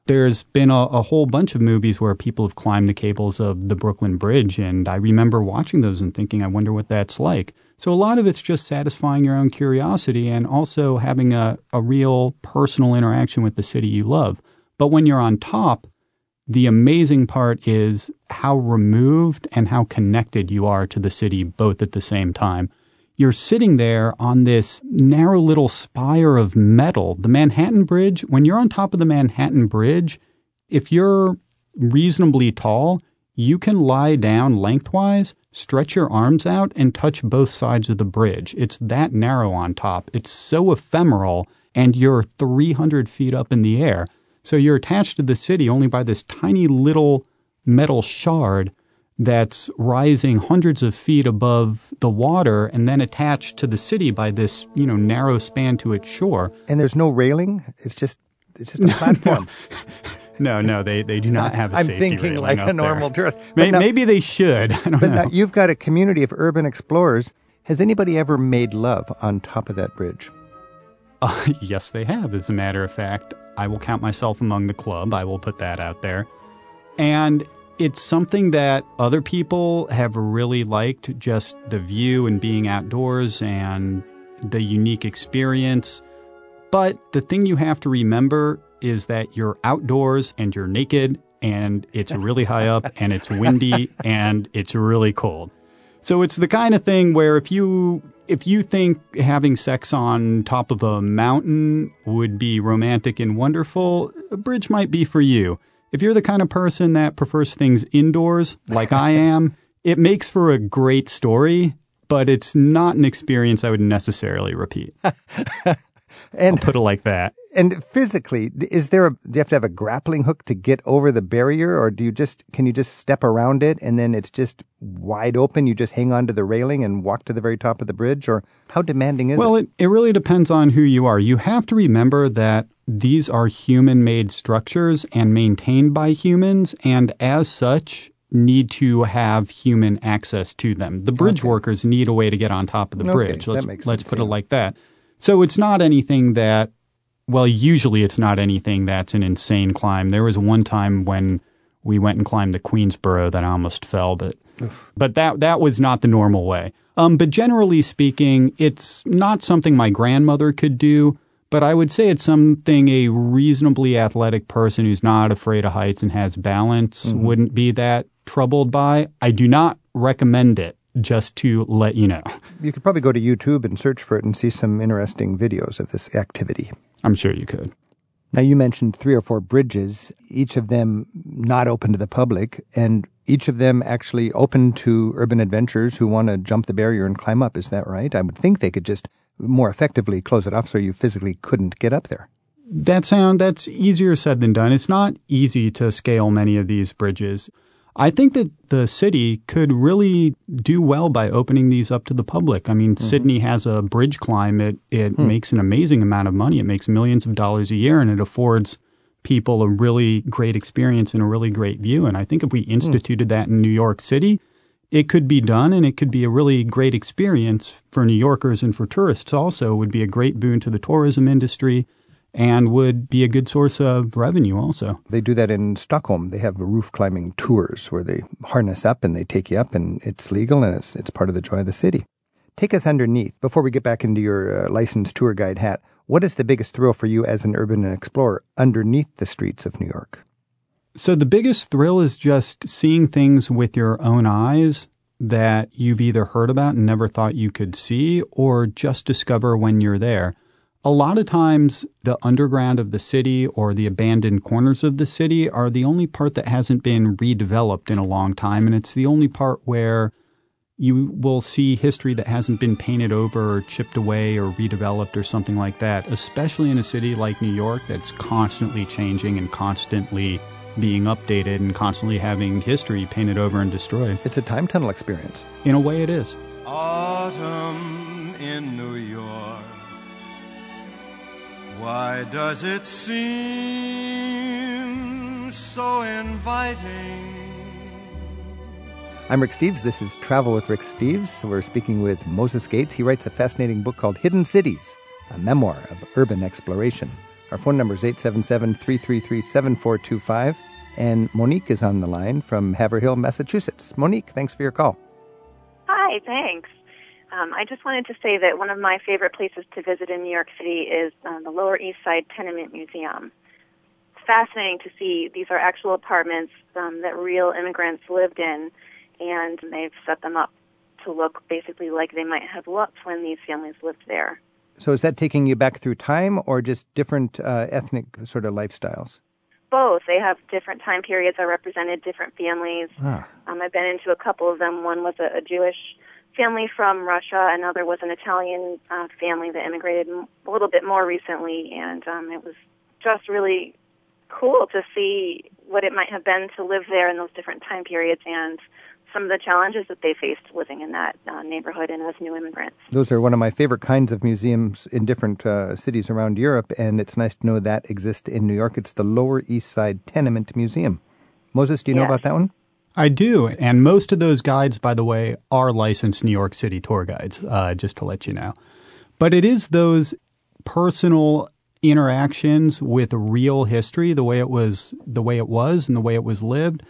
There's been a, a whole bunch of movies where people have climbed the cables of the Brooklyn Bridge, and I remember watching those and thinking, I wonder what that's like. So a lot of it's just satisfying your own curiosity and also having a, a real personal interaction with the city you love. But when you're on top, the amazing part is how removed and how connected you are to the city both at the same time. You're sitting there on this narrow little spire of metal. The Manhattan Bridge, when you're on top of the Manhattan Bridge, if you're reasonably tall, you can lie down lengthwise, stretch your arms out, and touch both sides of the bridge. It's that narrow on top. It's so ephemeral, and you're 300 feet up in the air. So you're attached to the city only by this tiny little metal shard that's rising hundreds of feet above the water and then attached to the city by this, you know, narrow span to its shore. And there's no railing. It's just it's just a platform. No, no, they, they do not have a I'm thinking like a normal there. tourist. May, But now- maybe they should. I don't But know. now you've got a community of urban explorers. Has anybody ever made love on top of that bridge? Uh, yes, they have, as a matter of fact. I will count myself among the club. I will put that out there. And it's something that other people have really liked just the view and being outdoors and the unique experience. But the thing you have to remember is that you're outdoors and you're naked and it's really high up and it's windy and it's really cold. So it's the kind of thing where if you if you think having sex on top of a mountain would be romantic and wonderful, a bridge might be for you. If you're the kind of person that prefers things indoors, like I am, it makes for a great story, but it's not an experience I would necessarily repeat. And Put it like that. And physically, is there a do you have to have a grappling hook to get over the barrier, or do you just can you just step around it and then it's just wide open? You just hang on to the railing and walk to the very top of the bridge, or how demanding is Well, it? it, it really depends on who you are. You have to remember that these are human made structures and maintained by humans, and as such, need to have human access to them. The bridge Okay. workers need a way to get on top of the Okay, bridge. that Let's, let's sense, put yeah. it like that. So it's not anything that, well, usually it's not anything that's an insane climb. There was one time when we went and climbed the Queensboro that I almost fell, but but that that was not the normal way. Um, but generally speaking, it's not something my grandmother could do. But I would say it's something a reasonably athletic person who's not afraid of heights and has balance wouldn't be that troubled by. I do not recommend it. Just to let you know, You could probably go to YouTube and search for it and see some interesting videos of this activity. I'm sure you could. Now, you mentioned three or four bridges, each of them not open to the public, and each of them actually open to urban adventurers who want to jump the barrier and climb up. Is that right? I would think they could just more effectively close it off so you physically couldn't get up there. That sound that's easier said than done. It's not easy to scale many of these bridges. I think that the city could really do well by opening these up to the public. I mean, mm-hmm. Sydney has a bridge climb. It it makes an amazing amount of money. It makes millions of dollars a year and it affords people a really great experience and a really great view. And I think if we hmm. instituted that in New York City, it could be done and it could be a really great experience for New Yorkers and for tourists also. It would be a great boon to the tourism industry and would be a good source of revenue also. They do that in Stockholm. They have roof climbing tours where they harness up and they take you up, and it's legal and it's, it's part of the joy of the city. Take us underneath. Before we get back into your uh, licensed tour guide hat, what is the biggest thrill for you as an urban explorer underneath the streets of New York? So the biggest thrill is just seeing things with your own eyes that you've either heard about and never thought you could see or just discover when you're there. A lot of times, the underground of the city or the abandoned corners of the city are the only part that hasn't been redeveloped in a long time, and it's the only part where you will see history that hasn't been painted over or chipped away or redeveloped or something like that, especially in a city like New York that's constantly changing and constantly being updated and constantly having history painted over and destroyed. It's a time tunnel experience. In a way, it is. Autumn in New York. Why does it seem so inviting? I'm Rick Steves. This is Travel with Rick Steves. We're speaking with Moses Gates. He writes a fascinating book called Hidden Cities, a memoir of urban exploration. Our phone number is 877 333 7425. And Monique is on the line from Haverhill, Massachusetts. Monique, thanks for your call. Hi, thanks. Um, I just wanted to say that one of my favorite places to visit in New York City is um, the Lower East Side Tenement Museum. It's fascinating to see these are actual apartments um, that real immigrants lived in, and they've set them up to look basically like they might have looked when these families lived there. So, is that taking you back through time or just different uh, ethnic sort of lifestyles? Both. They have different time periods that represented different families. Ah, Um, I've been into a couple of them. One was a, a Jewish family from Russia. Another was an Italian uh, family that immigrated m- a little bit more recently, and um, it was just really cool to see what it might have been to live there in those different time periods and some of the challenges that they faced living in that uh, neighborhood and as new immigrants. those are one of my favorite kinds of museums in different uh, cities around Europe, and it's nice to know that exists in New York. It's the Lower East Side Tenement Museum. Moses, do you know about that one? I do. And most of those guides, by the way, are licensed New York City tour guides, uh, just to let you know. But it is those personal interactions with real history, the way it was, the way it was, and the way it was lived,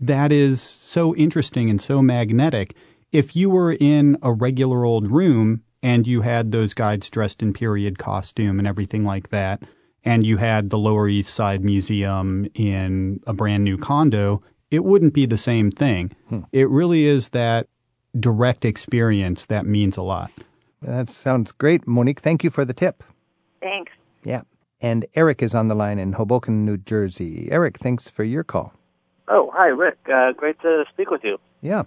that is so interesting and so magnetic. If you were in a regular old room and you had those guides dressed in period costume and everything like that, and you had the Lower East Side Museum in a brand new condo, it wouldn't be the same thing. It really is that direct experience that means a lot. That sounds great. Monique, thank you for the tip. Thanks. Yeah. And Eric is on the line in Hoboken, New Jersey. Eric, thanks for your call. Oh, hi, Rick. Uh, great to speak with you. Yeah.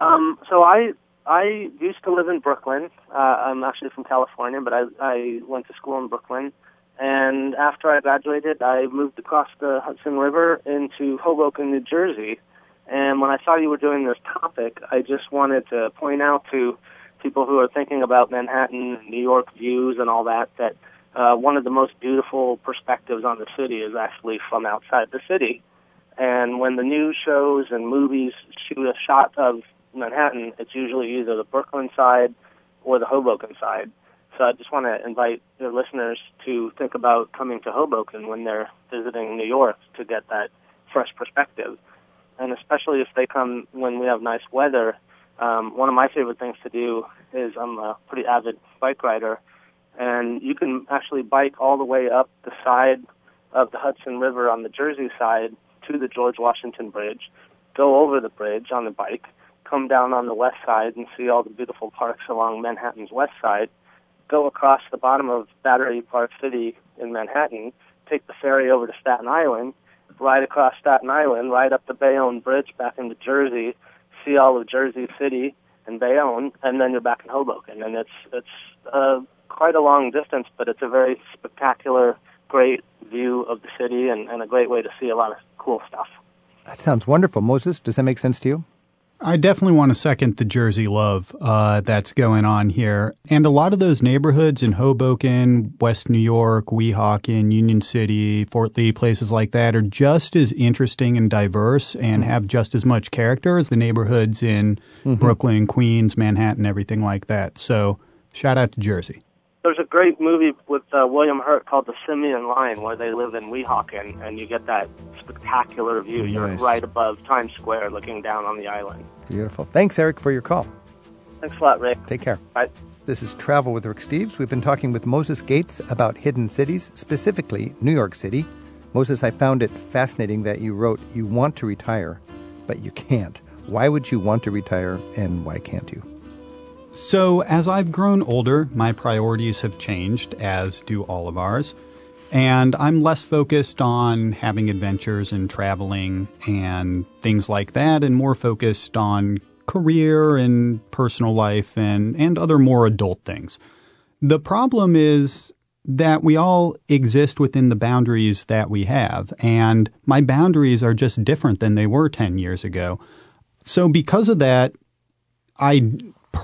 Um, so I I used to live in Brooklyn. Uh, I'm actually from California, but I I went to school in Brooklyn. And after I graduated, I moved across the Hudson River into Hoboken, New Jersey. And when I saw you were doing this topic, I just wanted to point out to people who are thinking about Manhattan, New York views, and all that that uh, one of the most beautiful perspectives on the city is actually from outside the city. And when the news shows and movies shoot a shot of Manhattan, it's usually either the Brooklyn side or the Hoboken side. So I just want to invite your listeners to think about coming to Hoboken when they're visiting New York to get that fresh perspective. And especially if they come when we have nice weather, um, one of my favorite things to do is I'm a pretty avid bike rider, and you can actually bike all the way up the side of the Hudson River on the Jersey side to the George Washington Bridge, go over the bridge on the bike, come down on the west side and see all the beautiful parks along Manhattan's west side, go across the bottom of Battery Park City in Manhattan, take the ferry over to Staten Island, ride across Staten Island, ride up the Bayonne Bridge back into Jersey, see all of Jersey City and Bayonne, and then you're back in Hoboken. And it's it's uh, quite a long distance, but it's a very spectacular, great view of the city and, and a great way to see a lot of cool stuff. That sounds wonderful. Moses, does that make sense to you? I definitely want to second the Jersey love uh, that's going on here. And a lot of those neighborhoods in Hoboken, West New York, Weehawken, Union City, Fort Lee, places like that are just as interesting and diverse and have just as much character as the neighborhoods in Brooklyn, Queens, Manhattan, everything like that. So shout out to Jersey. There's a great movie with uh, William Hurt called The Simian Line, where they live in Weehawken, and you get that spectacular view. You're Nice. right above Times Square, looking down on the island. Beautiful. Thanks, Eric, for your call. Thanks a lot, Rick. Take care. Bye. This is Travel with Rick Steves. We've been talking with Moses Gates about hidden cities, specifically New York City. Moses, I found it fascinating that you wrote you want to retire, but you can't. Why would you want to retire and why can't you? So, as I've grown older, my priorities have changed, as do all of ours. And I'm less focused on having adventures and traveling and things like that, and more focused on career and personal life and, and other more adult things. The problem is that we all exist within the boundaries that we have, and my boundaries are just different than they were 10 years ago. So, because of that, I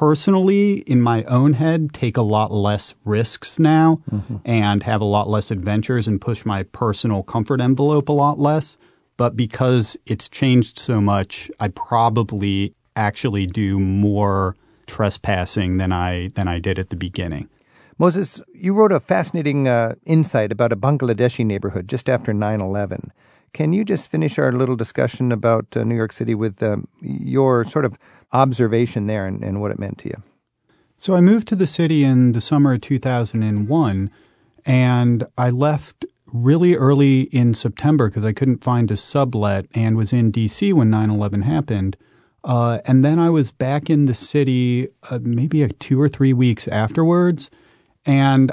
personally, in my own head, take a lot less risks now and have a lot less adventures and push my personal comfort envelope a lot less. But because it's changed so much, I probably actually do more trespassing than I than I did at the beginning. Moses, you wrote a fascinating uh, insight about a Bangladeshi neighborhood just after 9 11. Can you just finish our little discussion about uh, New York City with um, your sort of observation there and, and what it meant to you? So I moved to the city in the summer of 2001, and I left really early in September because I couldn't find a sublet and was in D.C. when 9 11 happened. Uh, and then I was back in the city uh, maybe two or three weeks afterwards. And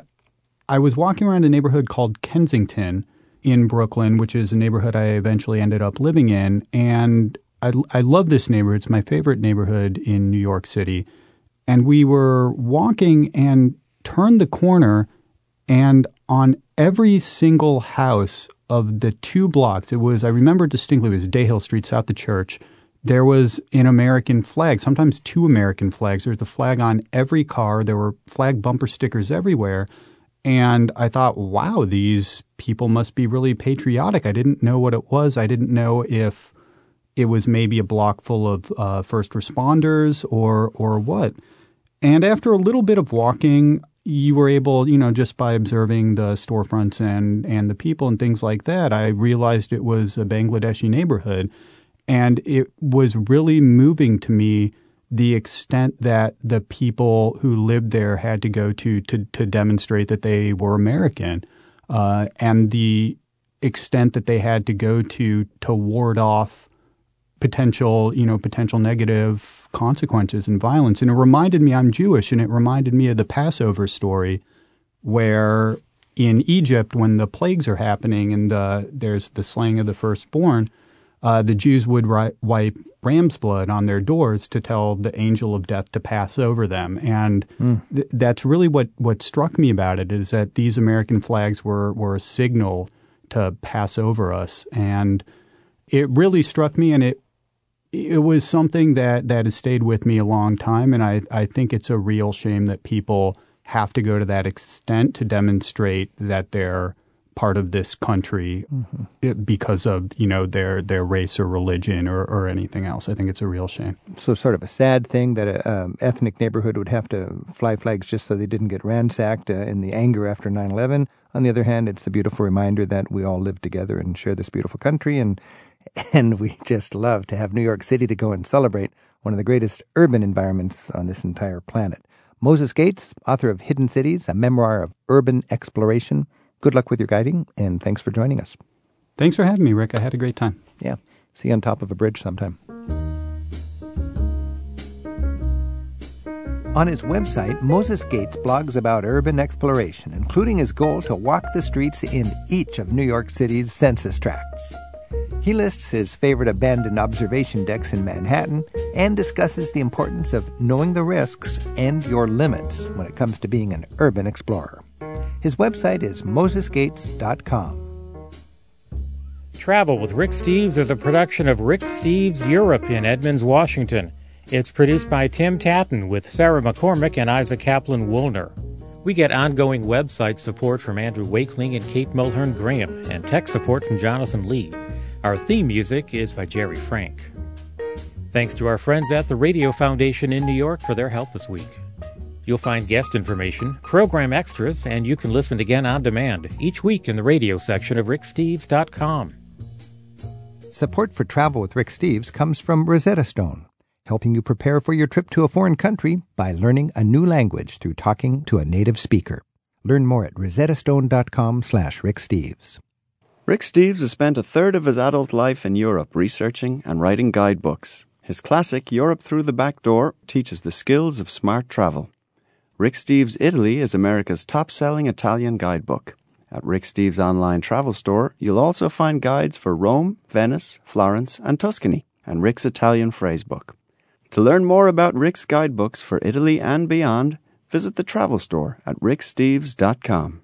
I was walking around a neighborhood called Kensington in Brooklyn, which is a neighborhood I eventually ended up living in. And I, I love this neighborhood. It's my favorite neighborhood in New York City. And we were walking and turned the corner, and on every single house of the two blocks, it was, I remember distinctly, it was Dahill Street, south of the church. There was an American flag, sometimes two American flags. There was a flag on every car. There were flag bumper stickers everywhere. And I thought, wow, these people must be really patriotic. I didn't know what it was. I didn't know if it was maybe a block full of uh, first responders or or what. And after a little bit of walking, you were able, you know, just by observing the storefronts and and the people and things like that, I realized it was a Bangladeshi neighborhood, and it was really moving to me the extent that the people who lived there had to go to to, to demonstrate that they were American, uh, and the extent that they had to go to to ward off potential, you know, potential negative consequences and violence. And it reminded me I'm Jewish, and it reminded me of the Passover story, where in Egypt, when the plagues are happening and the there's the slaying of the firstborn, uh, the Jews would ri- wipe ram's blood on their doors to tell the angel of death to pass over them. And th- that's really what, what struck me about it is that these American flags were, were a signal to pass over us. And it really struck me and it it was something that, that has stayed with me a long time. And I, I think it's a real shame that people have to go to that extent to demonstrate that they're part of this country it- because of you know their their race or religion or, or anything else. I think it's a real shame. So, sort of a sad thing that an um, ethnic neighborhood would have to fly flags just so they didn't get ransacked uh, in the anger after 9 11. On the other hand, it's a beautiful reminder that we all live together and share this beautiful country, and, and we just love to have New York City to go and celebrate one of the greatest urban environments on this entire planet. Moses Gates, author of Hidden Cities, a memoir of urban exploration. Good luck with your guiding, and thanks for joining us. Thanks for having me, Rick. I had a great time. Yeah. See you on top of a bridge sometime. On his website, Moses Gates blogs about urban exploration, including his goal to walk the streets in each of New York City's census tracts. He lists his favorite abandoned observation decks in Manhattan and discusses the importance of knowing the risks and your limits when it comes to being an urban explorer. His website is mosesgates.com. Travel with Rick Steves is a production of Rick Steves Europe in Edmonds, Washington. It's produced by Tim Tattan with Sarah McCormick and Isaac Kaplan Woolner. We get ongoing website support from Andrew Wakeling and Kate Mulhern Graham, and tech support from Jonathan Lee. Our theme music is by Jerry Frank. Thanks to our friends at the Radio Foundation in New York for their help this week. You'll find guest information, program extras, and you can listen again on demand each week in the radio section of ricksteves.com. Support for Travel with Rick Steves comes from Rosetta Stone, helping you prepare for your trip to a foreign country by learning a new language through talking to a native speaker. Learn more at rosettastone.com slash Rick Steves. Rick Steves has spent a third of his adult life in Europe researching and writing guidebooks. His classic Europe Through the Back Door teaches the skills of smart travel. Rick Steves Italy is America's top selling Italian guidebook. At Rick Steves' online travel store, you'll also find guides for Rome, Venice, Florence, and Tuscany, and Rick's Italian phrasebook. To learn more about Rick's guidebooks for Italy and beyond, visit the travel store at ricksteves.com.